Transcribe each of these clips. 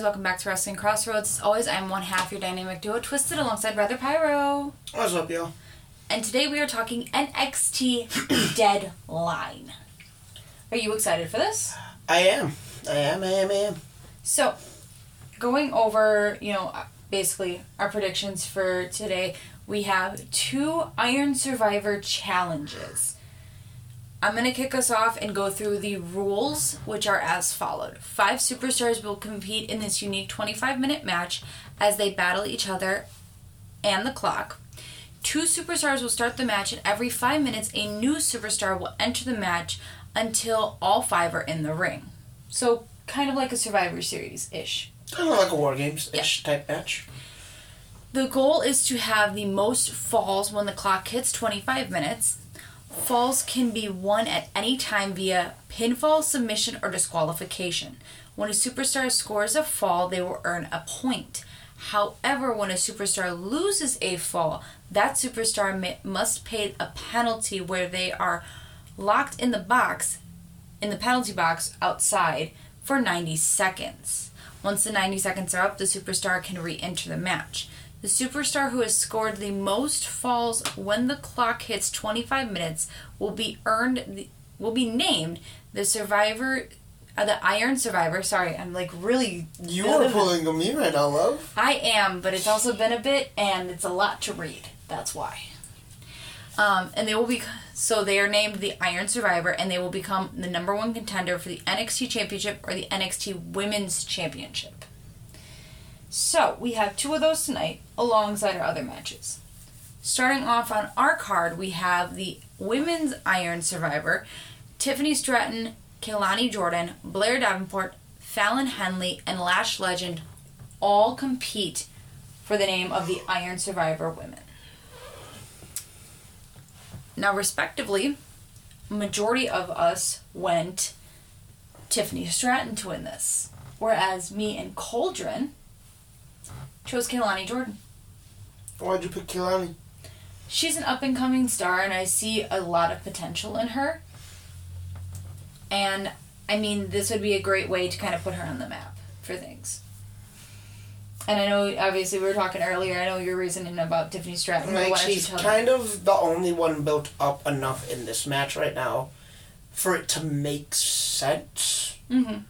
guys? Welcome back to Wrestling Crossroads. As always, I'm one half your dynamic duo, Twisted, alongside Brother Pyro. What's up, y'all? And today we are talking NXT Deadline. Are you excited for this? I am. I am, I am, I am. So, going over, you know, basically our predictions for today, we have two Iron Survivor challenges. I'm going to kick us off and go through the rules, which are as followed. Five superstars will compete in this unique 25 minute match as they battle each other and the clock. Two superstars will start the match, and every five minutes, a new superstar will enter the match until all five are in the ring. So, kind of like a Survivor Series ish. Kind of like a War Games ish type match. The goal is to have the most falls when the clock hits 25 minutes. Falls can be won at any time via pinfall, submission, or disqualification. When a superstar scores a fall, they will earn a point. However, when a superstar loses a fall, that superstar may, must pay a penalty where they are locked in the box, in the penalty box outside, for 90 seconds. Once the 90 seconds are up, the superstar can re enter the match. The superstar who has scored the most falls when the clock hits 25 minutes will be earned will be named the survivor uh, the Iron Survivor. Sorry, I'm like really You are pulling a me right now, love. I am, but it's also been a bit and it's a lot to read. That's why. Um, and they will be so they are named the Iron Survivor and they will become the number one contender for the NXT Championship or the NXT Women's Championship. So we have two of those tonight alongside our other matches. Starting off on our card, we have the Women's Iron Survivor, Tiffany Stratton, Kelani Jordan, Blair Davenport, Fallon Henley, and Lash Legend all compete for the name of the Iron Survivor women. Now, respectively, majority of us went Tiffany Stratton to win this, whereas me and Coldren chose Kelani Jordan. Why'd you pick Kelani? She's an up and coming star, and I see a lot of potential in her. And I mean, this would be a great way to kind of put her on the map for things. And I know, obviously, we were talking earlier. I know your reasoning about Tiffany Stratton. Like, Why she's them? kind of the only one built up enough in this match right now for it to make sense. Mhm.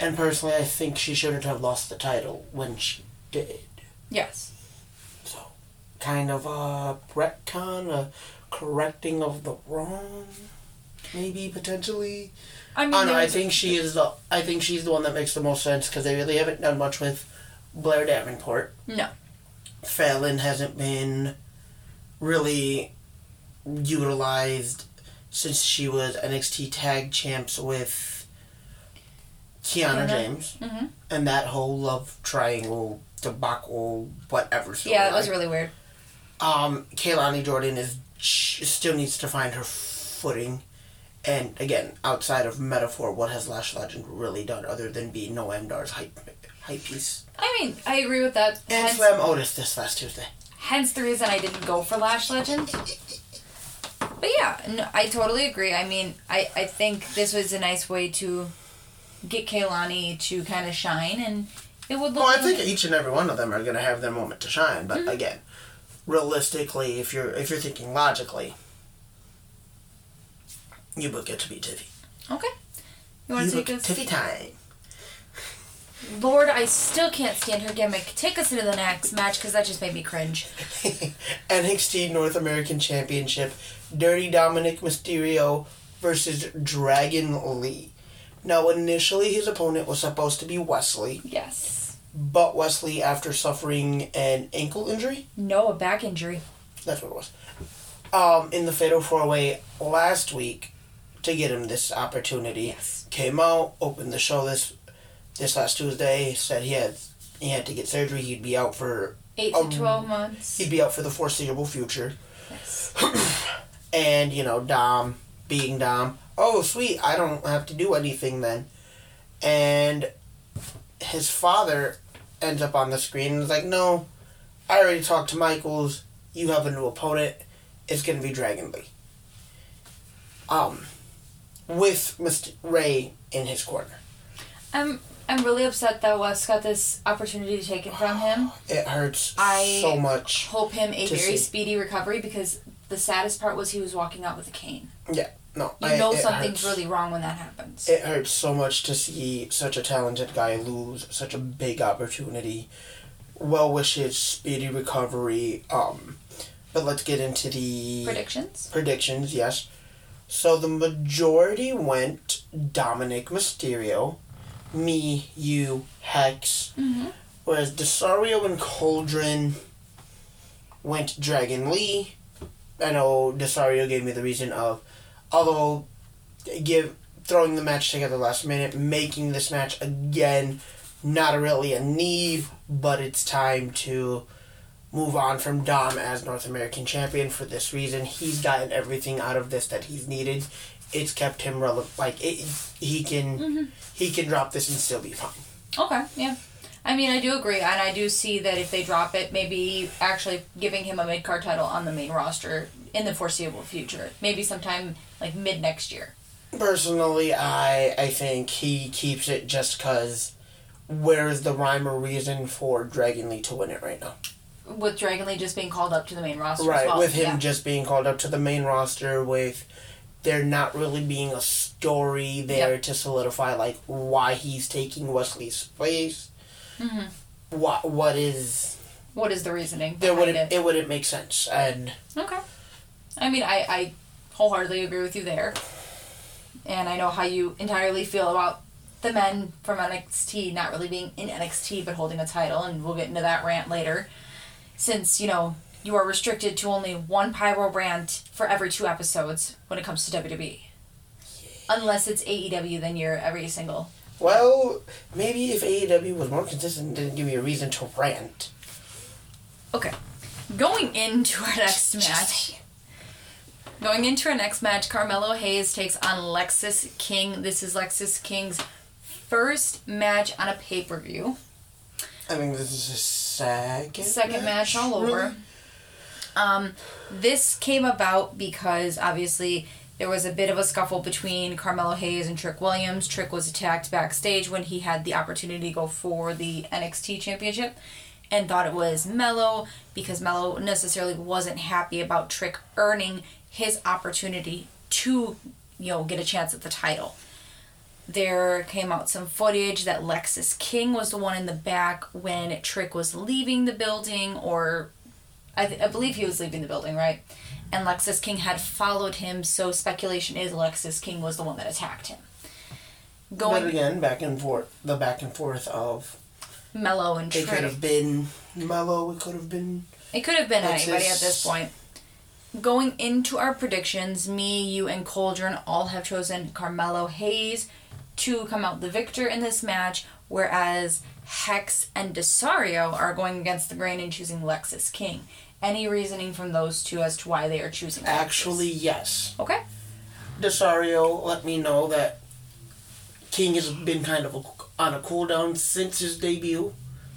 And personally, I think she shouldn't have lost the title when she did. Yes. So, kind of a retcon, a correcting of the wrong, maybe potentially. I mean, Oh no, I think she is the. I think she's the one that makes the most sense because they really haven't done much with Blair Davenport. No. Fallon hasn't been really utilized since she was NXT Tag Champs with Kiana? James, hmm and that whole love triangle debacle, whatever. Yeah, that was really weird. Um, Kelani Jordan is still needs to find her footing, and again, outside of Meta-Four, what has Lash Legend really done other than be Noam Dar's hype hype piece I mean, I agree with that. and Hence, Slam Otis this last Tuesday? hence the reason I didn't go for Lash Legend. But yeah, no, I totally agree. I mean, I, I think this was a nice way to get Kelani to kind of shine, and it would look. Well, I think each and every one of them are going to have their moment to shine, but Mm-hmm. again, realistically, if you're if you're thinking logically, you book it to be Tiffy. Okay. You want to take us? Tiffy time. Lord, I still can't stand her gimmick. Take us into the next match because that just made me cringe. NXT North American Championship, Dirty Dominik Mysterio versus Dragon Lee. Now, initially, his opponent was supposed to be Wes Lee, Yes. But Wes Lee, after suffering an ankle injury, No, a back injury. that's what it was, um, in the Fatal Four Way last week, to get him this opportunity, Yes. came out, opened the show this this last Tuesday, said he had he had to get surgery, he'd be out for Eight Um, to twelve months. he'd be out for the foreseeable future. Yes. and you know Dom being Dom. Oh, sweet! I don't have to do anything then. And his father ends up on the screen and is like, "No, I already talked to Michaels. You have a new opponent. It's gonna be Dragon Lee." Um, with Mr. Ray in his corner. I'm I'm really upset that Wes got this opportunity taken from him. It hurts I so much. Hope him a very see. speedy recovery because the saddest part was he was walking out with a cane. No, You I- know something's hurts. really wrong when that happens. It hurts so much to see such a talented guy lose such a big opportunity. Well wishes, speedy recovery. Um, but let's get into the Predictions? predictions. Yes. So the majority went Dominik Mysterio, me, you, Hex, Mm-hmm. whereas Desario and Cauldron went Dragon Lee. I know Desario gave me the reason of, although give throwing the match together last minute, making this match again not really a need, but it's time to move on from Dom as North American champion for this reason. He's gotten everything out of this that he's needed. It's kept him relevant. Like it, he can Mhm. he can drop this and still be fine. Okay, yeah. I mean, I do agree, and I do see that if they drop it, maybe actually giving him a mid card title on the main roster in the foreseeable future. Maybe sometime like mid next year. Personally, I I think he keeps it just because. Where is the rhyme or reason for Dragon Lee to win it right now? With Dragon Lee just being called up to the main roster Right, as well. with him yeah. just being called up to the main roster, with there not really being a story there to solidify like why he's taking Wes Lee's place. Mhm. What what is What is the reasoning there wouldn't it? it wouldn't make sense and Okay. I mean, I, I wholeheartedly agree with you there. And I know how you entirely feel about the men from NXT not really being in NXT but holding a title, and we'll get into that rant later. Since, you know, you are restricted to only one Pyro brand for every two episodes when it comes to WWE. Unless it's AEW, then you're every single. Well maybe if AEW was more consistent didn't give me a reason to rant. Okay. Going into our next match. Going into our next match, Carmelo Hayes takes on Lexis King. This is Lexis King's first match on a pay per view. I think this is a second Second match all over. really? Um, this came about because obviously there was a bit of a scuffle between Carmelo Hayes and Trick Williams. Trick was attacked backstage when he had the opportunity to go for the NXT championship and thought it was Melo because Melo necessarily wasn't happy about Trick earning his opportunity to, you know, get a chance at the title. There came out some footage that Lexis King was the one in the back when Trick was leaving the building, or I, th- I believe he was leaving the building, right? And Lexis King had followed him, so speculation is Lexis King was the one that attacked him. Going But again, back and forth the back and forth of Melo and it could have been Melo, it could have been It could have been Lexis- anybody at this point. Going into our predictions, me, you, and Cauldron all have chosen Carmelo Hayes to come out the victor in this match, whereas Hex and Desario are going against the grain and choosing Lexis King. Any reasoning from those two as to why they are choosing actually yes. Okay. Desario let me know that King has been kind of a, on a cooldown since his debut,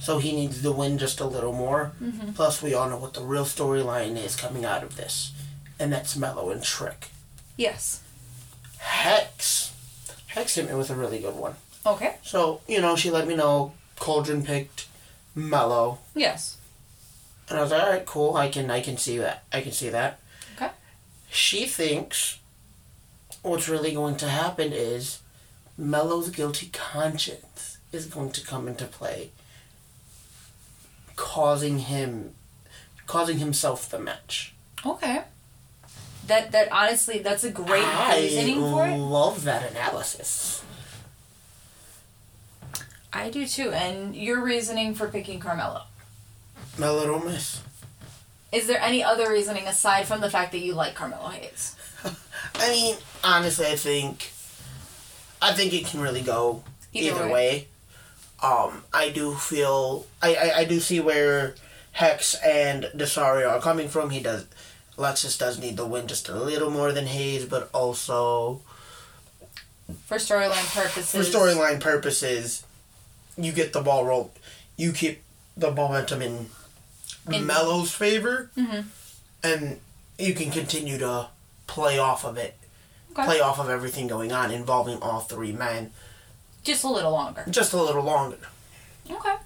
so he needs to win just a little more. Mm-hmm. Plus, we all know what the real storyline is coming out of this, and that's Melo and Trick. Yes. Hex, Hex hit me with a really good one. Okay. So you know, she let me know Cauldron picked Melo, Yes. And I was like, all right, cool. I can I can see that. I can see that. Okay. She thinks what's really going to happen is Melo's guilty conscience is going to come into play, causing him, causing himself the match. Okay. That that honestly, that's a great I reasoning for it. love that analysis. I do too. And your reasoning for picking Carmelo. Melo miss. Is there any other reasoning aside from the fact that you like Carmelo Hayes? I mean, honestly, I think, I think it can really go Either either, way. way. Um, I do feel I, I, I do see where Hex and Desario are coming from. He does Lexis does need the win just a little more than Hayes, but also For storyline purposes. for storyline purposes, you get the ball rolled. You keep the momentum in, In- Melo's favor, Mhm. and you can continue to play off of it Okay. play off of everything going on involving all three men. Just a little longer. just a little longer. Okay.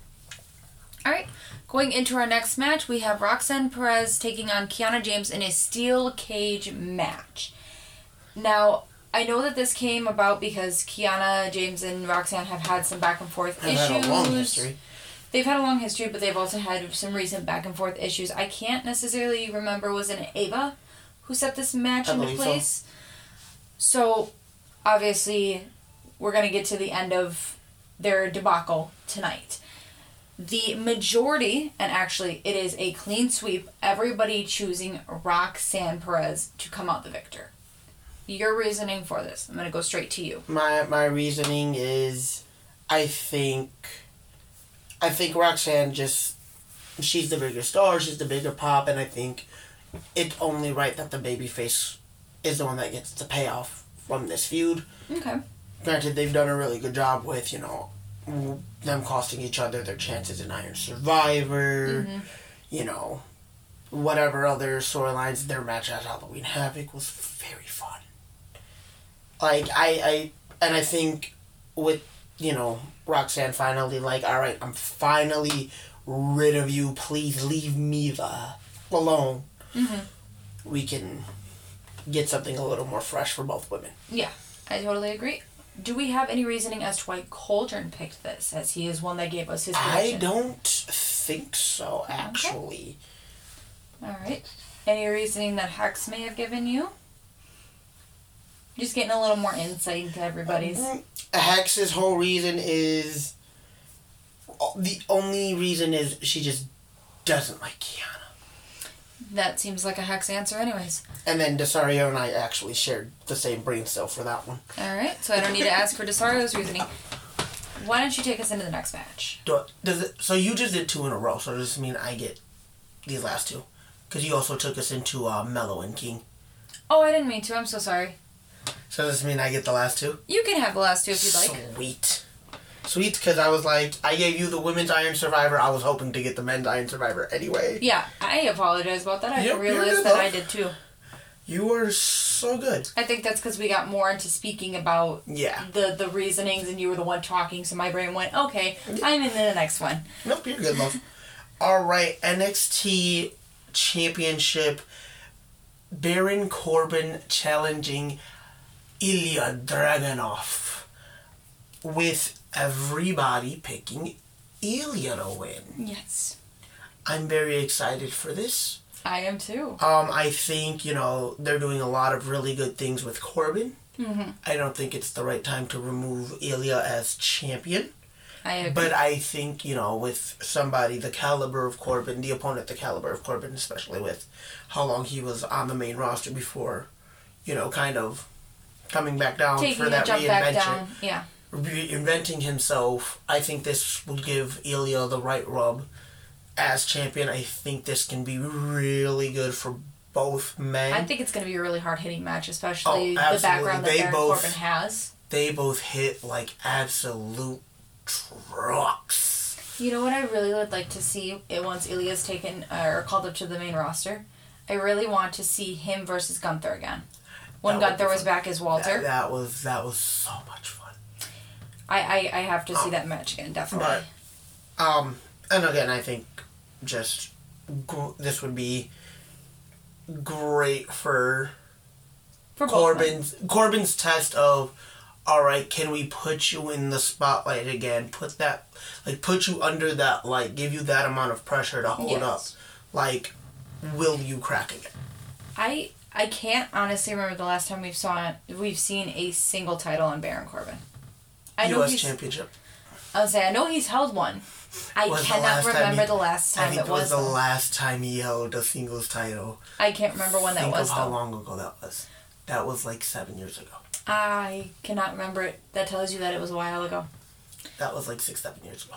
All right. Going into our next match, we have Roxanne Perez taking on Kiana James in a steel cage match. Now, I know that this came about because Kiana James and Roxanne have had some back and forth I've issues. Had a long history. They've had a long history, but they've also had some recent back and forth issues. I can't necessarily remember was it Ava who set this match I into believe so. place. So. obviously, we're gonna get to the end of their debacle tonight. The majority, and actually it is a clean sweep, everybody choosing Roxanne Perez to come out the victor. Your reasoning for this? I'm gonna go straight to you. My my reasoning is, I think. I think Roxanne just, she's the bigger star. She's the bigger pop, and I think it's only right that the babyface is the one that gets the payoff from this feud. Okay. Granted, they've done a really good job with you know them costing each other their chances in Iron Survivor. Mhm. You know, whatever other storylines their match at Halloween Havoc was very fun. Like I, I and I think with you know Roxanne finally like all right I'm finally rid of you please leave me the alone. Mhm. We can get something a little more fresh for both women. Yeah, I totally agree. Do we have any reasoning as to why Cauldron picked this, as he is one that gave us his I don't think so actually. All right. Any reasoning that Hex may have given you? Just getting a little more insight into everybody's. Hex's whole reason is the only reason is she just doesn't like Kiana. That seems like a Hex answer, anyways. And then Desario and I actually shared the same brain cell for that one. All right. So I don't need to ask for Desario's reasoning. Why don't you take us into the next match? Do, does it? So you just did two in a row. So does this mean I get these last two? Because you also took us into uh, Melo and King. Oh, I didn't mean to. I'm so sorry. So does this mean I get the last two? You can have the last two if you'd like. Sweet. Sweet, because I was like, I gave you the women's Iron Survivor. I was hoping to get the men's Iron Survivor anyway. Yeah, I apologize about that. I Yep, you're realized good, that. I did too. You are so good. I think that's because we got more into speaking about Yeah. the the reasonings, and you were the one talking, so my brain went, okay, I'm in the next one. Nope, you're good, love. All right, NXT Championship. Baron Corbin challenging Ilya Dragunov, with everybody picking Ilya to win. Yes, I'm very excited for this. I am too. Um, I think you know they're doing a lot of really good things with Corbin. Mm-hmm. I don't think it's the right time to remove Ilya as champion. I agree. But I think, you know, with somebody the caliber of Corbin, the opponent the caliber of Corbin, especially with how long he was on the main roster before, you know, kind of coming back down Taking for that jump back reinvention, down. Yeah. reinventing himself. I think this will give Ilya the right rub as champion. I think this can be really good for both men. I think it's going to be a really hard hitting match, especially Oh, the absolutely. background that They Baron both- Corbin has. they both hit like absolute trucks. You know what I really would like to see it once Ilya's taken uh, or called up to the main roster? I really want to see him versus Gunther again. When That Gunther was back as Walter. That, that was that was so much fun. I, I, I have to see that match again, definitely. But um, and again, I think just gr- this would be great for For. Corbin's Corbin's test of all right, can we put you in the spotlight again? Put that like put you under that light, give you that amount of pressure to hold up. Like, will you crack again? I I can't honestly remember the last time we've saw we've seen a single title on Baron Corbin. I know U.S. he's. Championship. I was say I know he's held one. I Was cannot time remember he- the last I time think it it was was. the last time he held a singles title. I can't remember when that was of how though. long ago that was. That was like seven years ago. I cannot remember it. That tells you that it was a while ago. That was like six, seven years ago.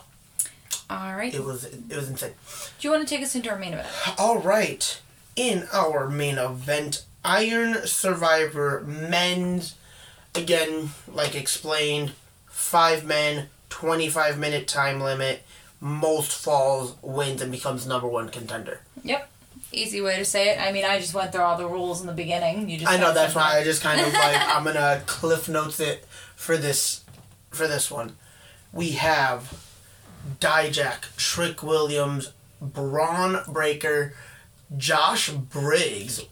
All right. It was it was insane. Do you want to take us into our main event? All right, in our main event, Iron Survivor Men's. Again, like explained, five men, twenty-five minute time limit. Most falls wins and becomes number one contender. Yep. Easy way to say it. I mean, I just went through all the rules in the beginning. You just I know that's why. I just kind of like I'm gonna cliff notes it for this for this one, we have Dijak, Trick Williams, Bron Breakker, Josh Briggs.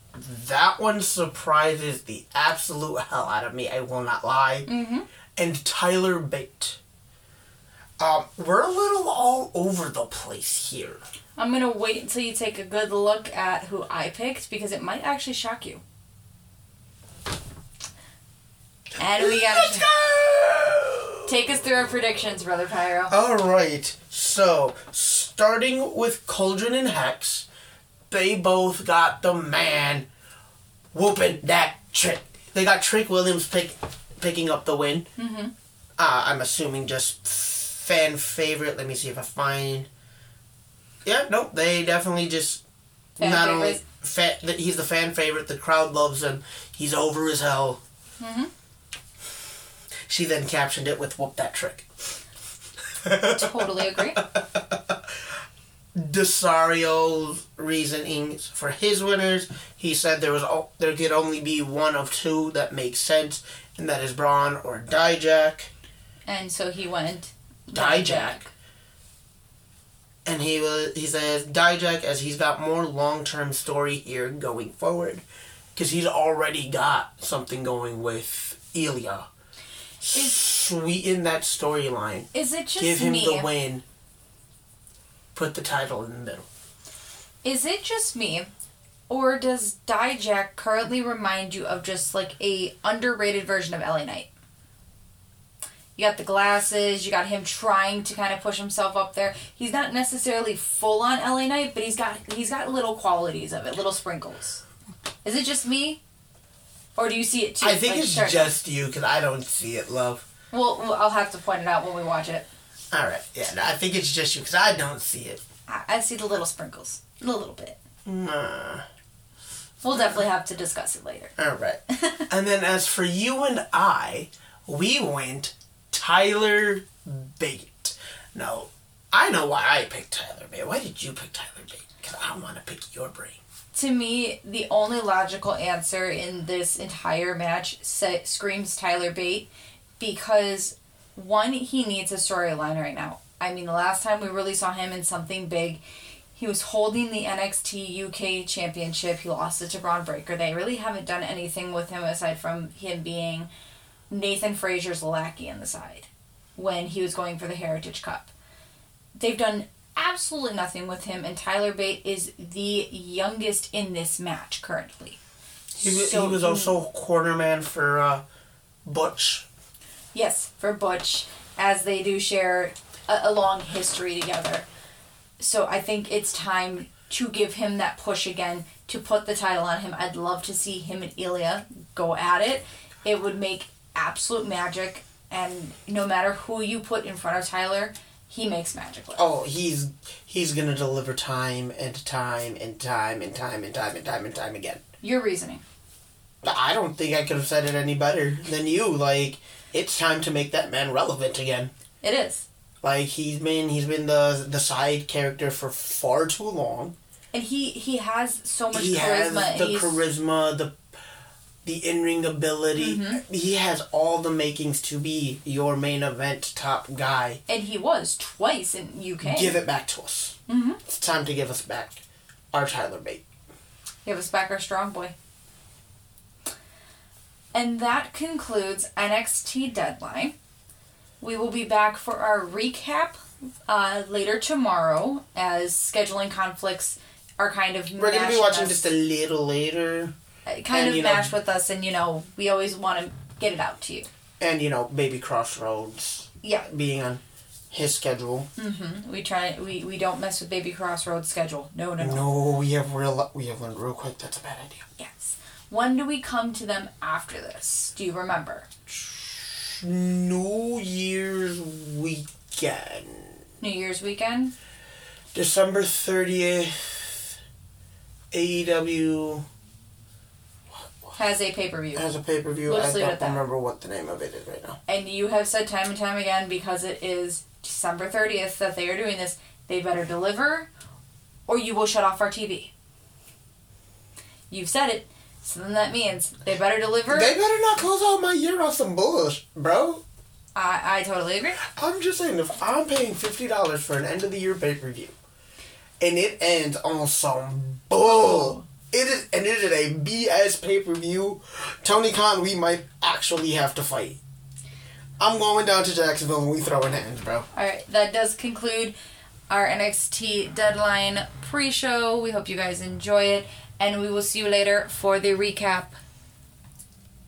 That one surprises the absolute hell out of me. I will not lie. Mm-hmm. And Tyler Bate. Um, we're a little all over the place here. I'm gonna wait until you take a good look at who I picked because it might actually shock you. And we Let's gotta go! take us through our predictions, brother Pyro. All right. So, starting with Cauldron and Hex, they both got the man whooping that trick. They got Trick Williams pick, picking up the win. Mm-hmm. Uh, I'm assuming just fan favorite. Let me see if I find. Yeah, nope. They definitely just Fan not favorites. only fa- that he's the fan favorite. The crowd loves him. He's over as hell. Mhm. She then captioned it with "Whoop that trick." Totally agree. Desario's reasonings for his winners. He said there was there could only be one of two that makes sense, and that is Bron or Dijak. And so he went Dijak. And he was he says Dijak as he's got more long term story here going forward, because he's already got something going with Ilya. Is- Sweeten that storyline. Is it just Give him me? the win. Put the title in the middle. Is it just me, or does Dijak currently remind you of just like a underrated version of LA Knight? You got the glasses. You got him trying to kind of push himself up there. He's not necessarily full on LA Knight, but he's got he's got little qualities of it, little sprinkles. Is it just me, or do you see it too? I think Like, it's just you because I don't see it, love. Well, well, I'll have to point it out when we watch it. All right, yeah, no, I think it's just you because I don't see it. I, I see the little sprinkles, a little bit. Nah. We'll definitely have to discuss it later. All right, and then as for you and I, we went Tyler Bate. Now, I know why I picked Tyler Bate. Why did you pick Tyler Bate? Because I want to pick your brain. to me, the only logical answer in this entire match screams Tyler Bate because one, he needs a storyline right now. I mean, the last time we really saw him in something big, he was holding the NXT UK Championship. He lost it to Bron Breakker. They really haven't done anything with him aside from him being Nathan Frazer's lackey on the side when he was going for the Heritage Cup. They've done absolutely nothing with him, and Tyler Bate is the youngest in this match currently. He, So he was also cornerman for uh, Butch. Yes, for Butch, as they do share a, a long history together. So I think it's time to give him that push again to put the title on him. I'd love to see him and Ilya go at it. It would make absolute magic, and no matter who you put in front of Tyler, he makes magic. with. Oh, he's he's gonna deliver time and time and time and time and time and time and time again. Your reasoning. I don't think I could have said it any better than you. Like, it's time to make that man relevant again. It is. Like he's been he's been the the side character for far too long. And he, he has so much he charisma. has the he's- charisma, the the in ring ability. Mm-hmm. He has all the makings to be your main event top guy. and he was twice in UK. Give it back to us. Mm-hmm. It's time to give us back our Tyler Bate. Give us back our strong boy. And that concludes NXT Deadline. We will be back for our recap uh, later tomorrow as scheduling conflicts are kind of We're gonna be watching us- just a little later, uh, kind and, of you know- with us, and you know we always want to get it out to you. and you know, Baby Crossroads Yeah, being on his schedule. Mm-hmm. we try we we don't mess with Baby Crossroads schedule. No, no, no. No, we have real we have one real quick. That's a bad idea. Yes. When do we come to them after this? Do you remember? New Year's weekend, New Year's weekend. December thirtieth. AEW has a pay per view. has a pay per view. We'll I don't remember what the name of it is right now. And you have said time and time again because it is December 30th that they are doing this, they better deliver or you will shut off our TV. You've said it, so then that means they better deliver. They better not close out my year on some bullshit, bro. I, I totally agree. I'm just saying, if I'm paying fifty dollars for an end of the year pay per view, and it ends on some bull, it is, and it is a BS pay per view. Tony Khan, we might actually have to fight. I'm going down to Jacksonville and we throwing hands, bro. All right, that does conclude our NXT deadline pre-show. We hope you guys enjoy it, and we will see you later for the recap.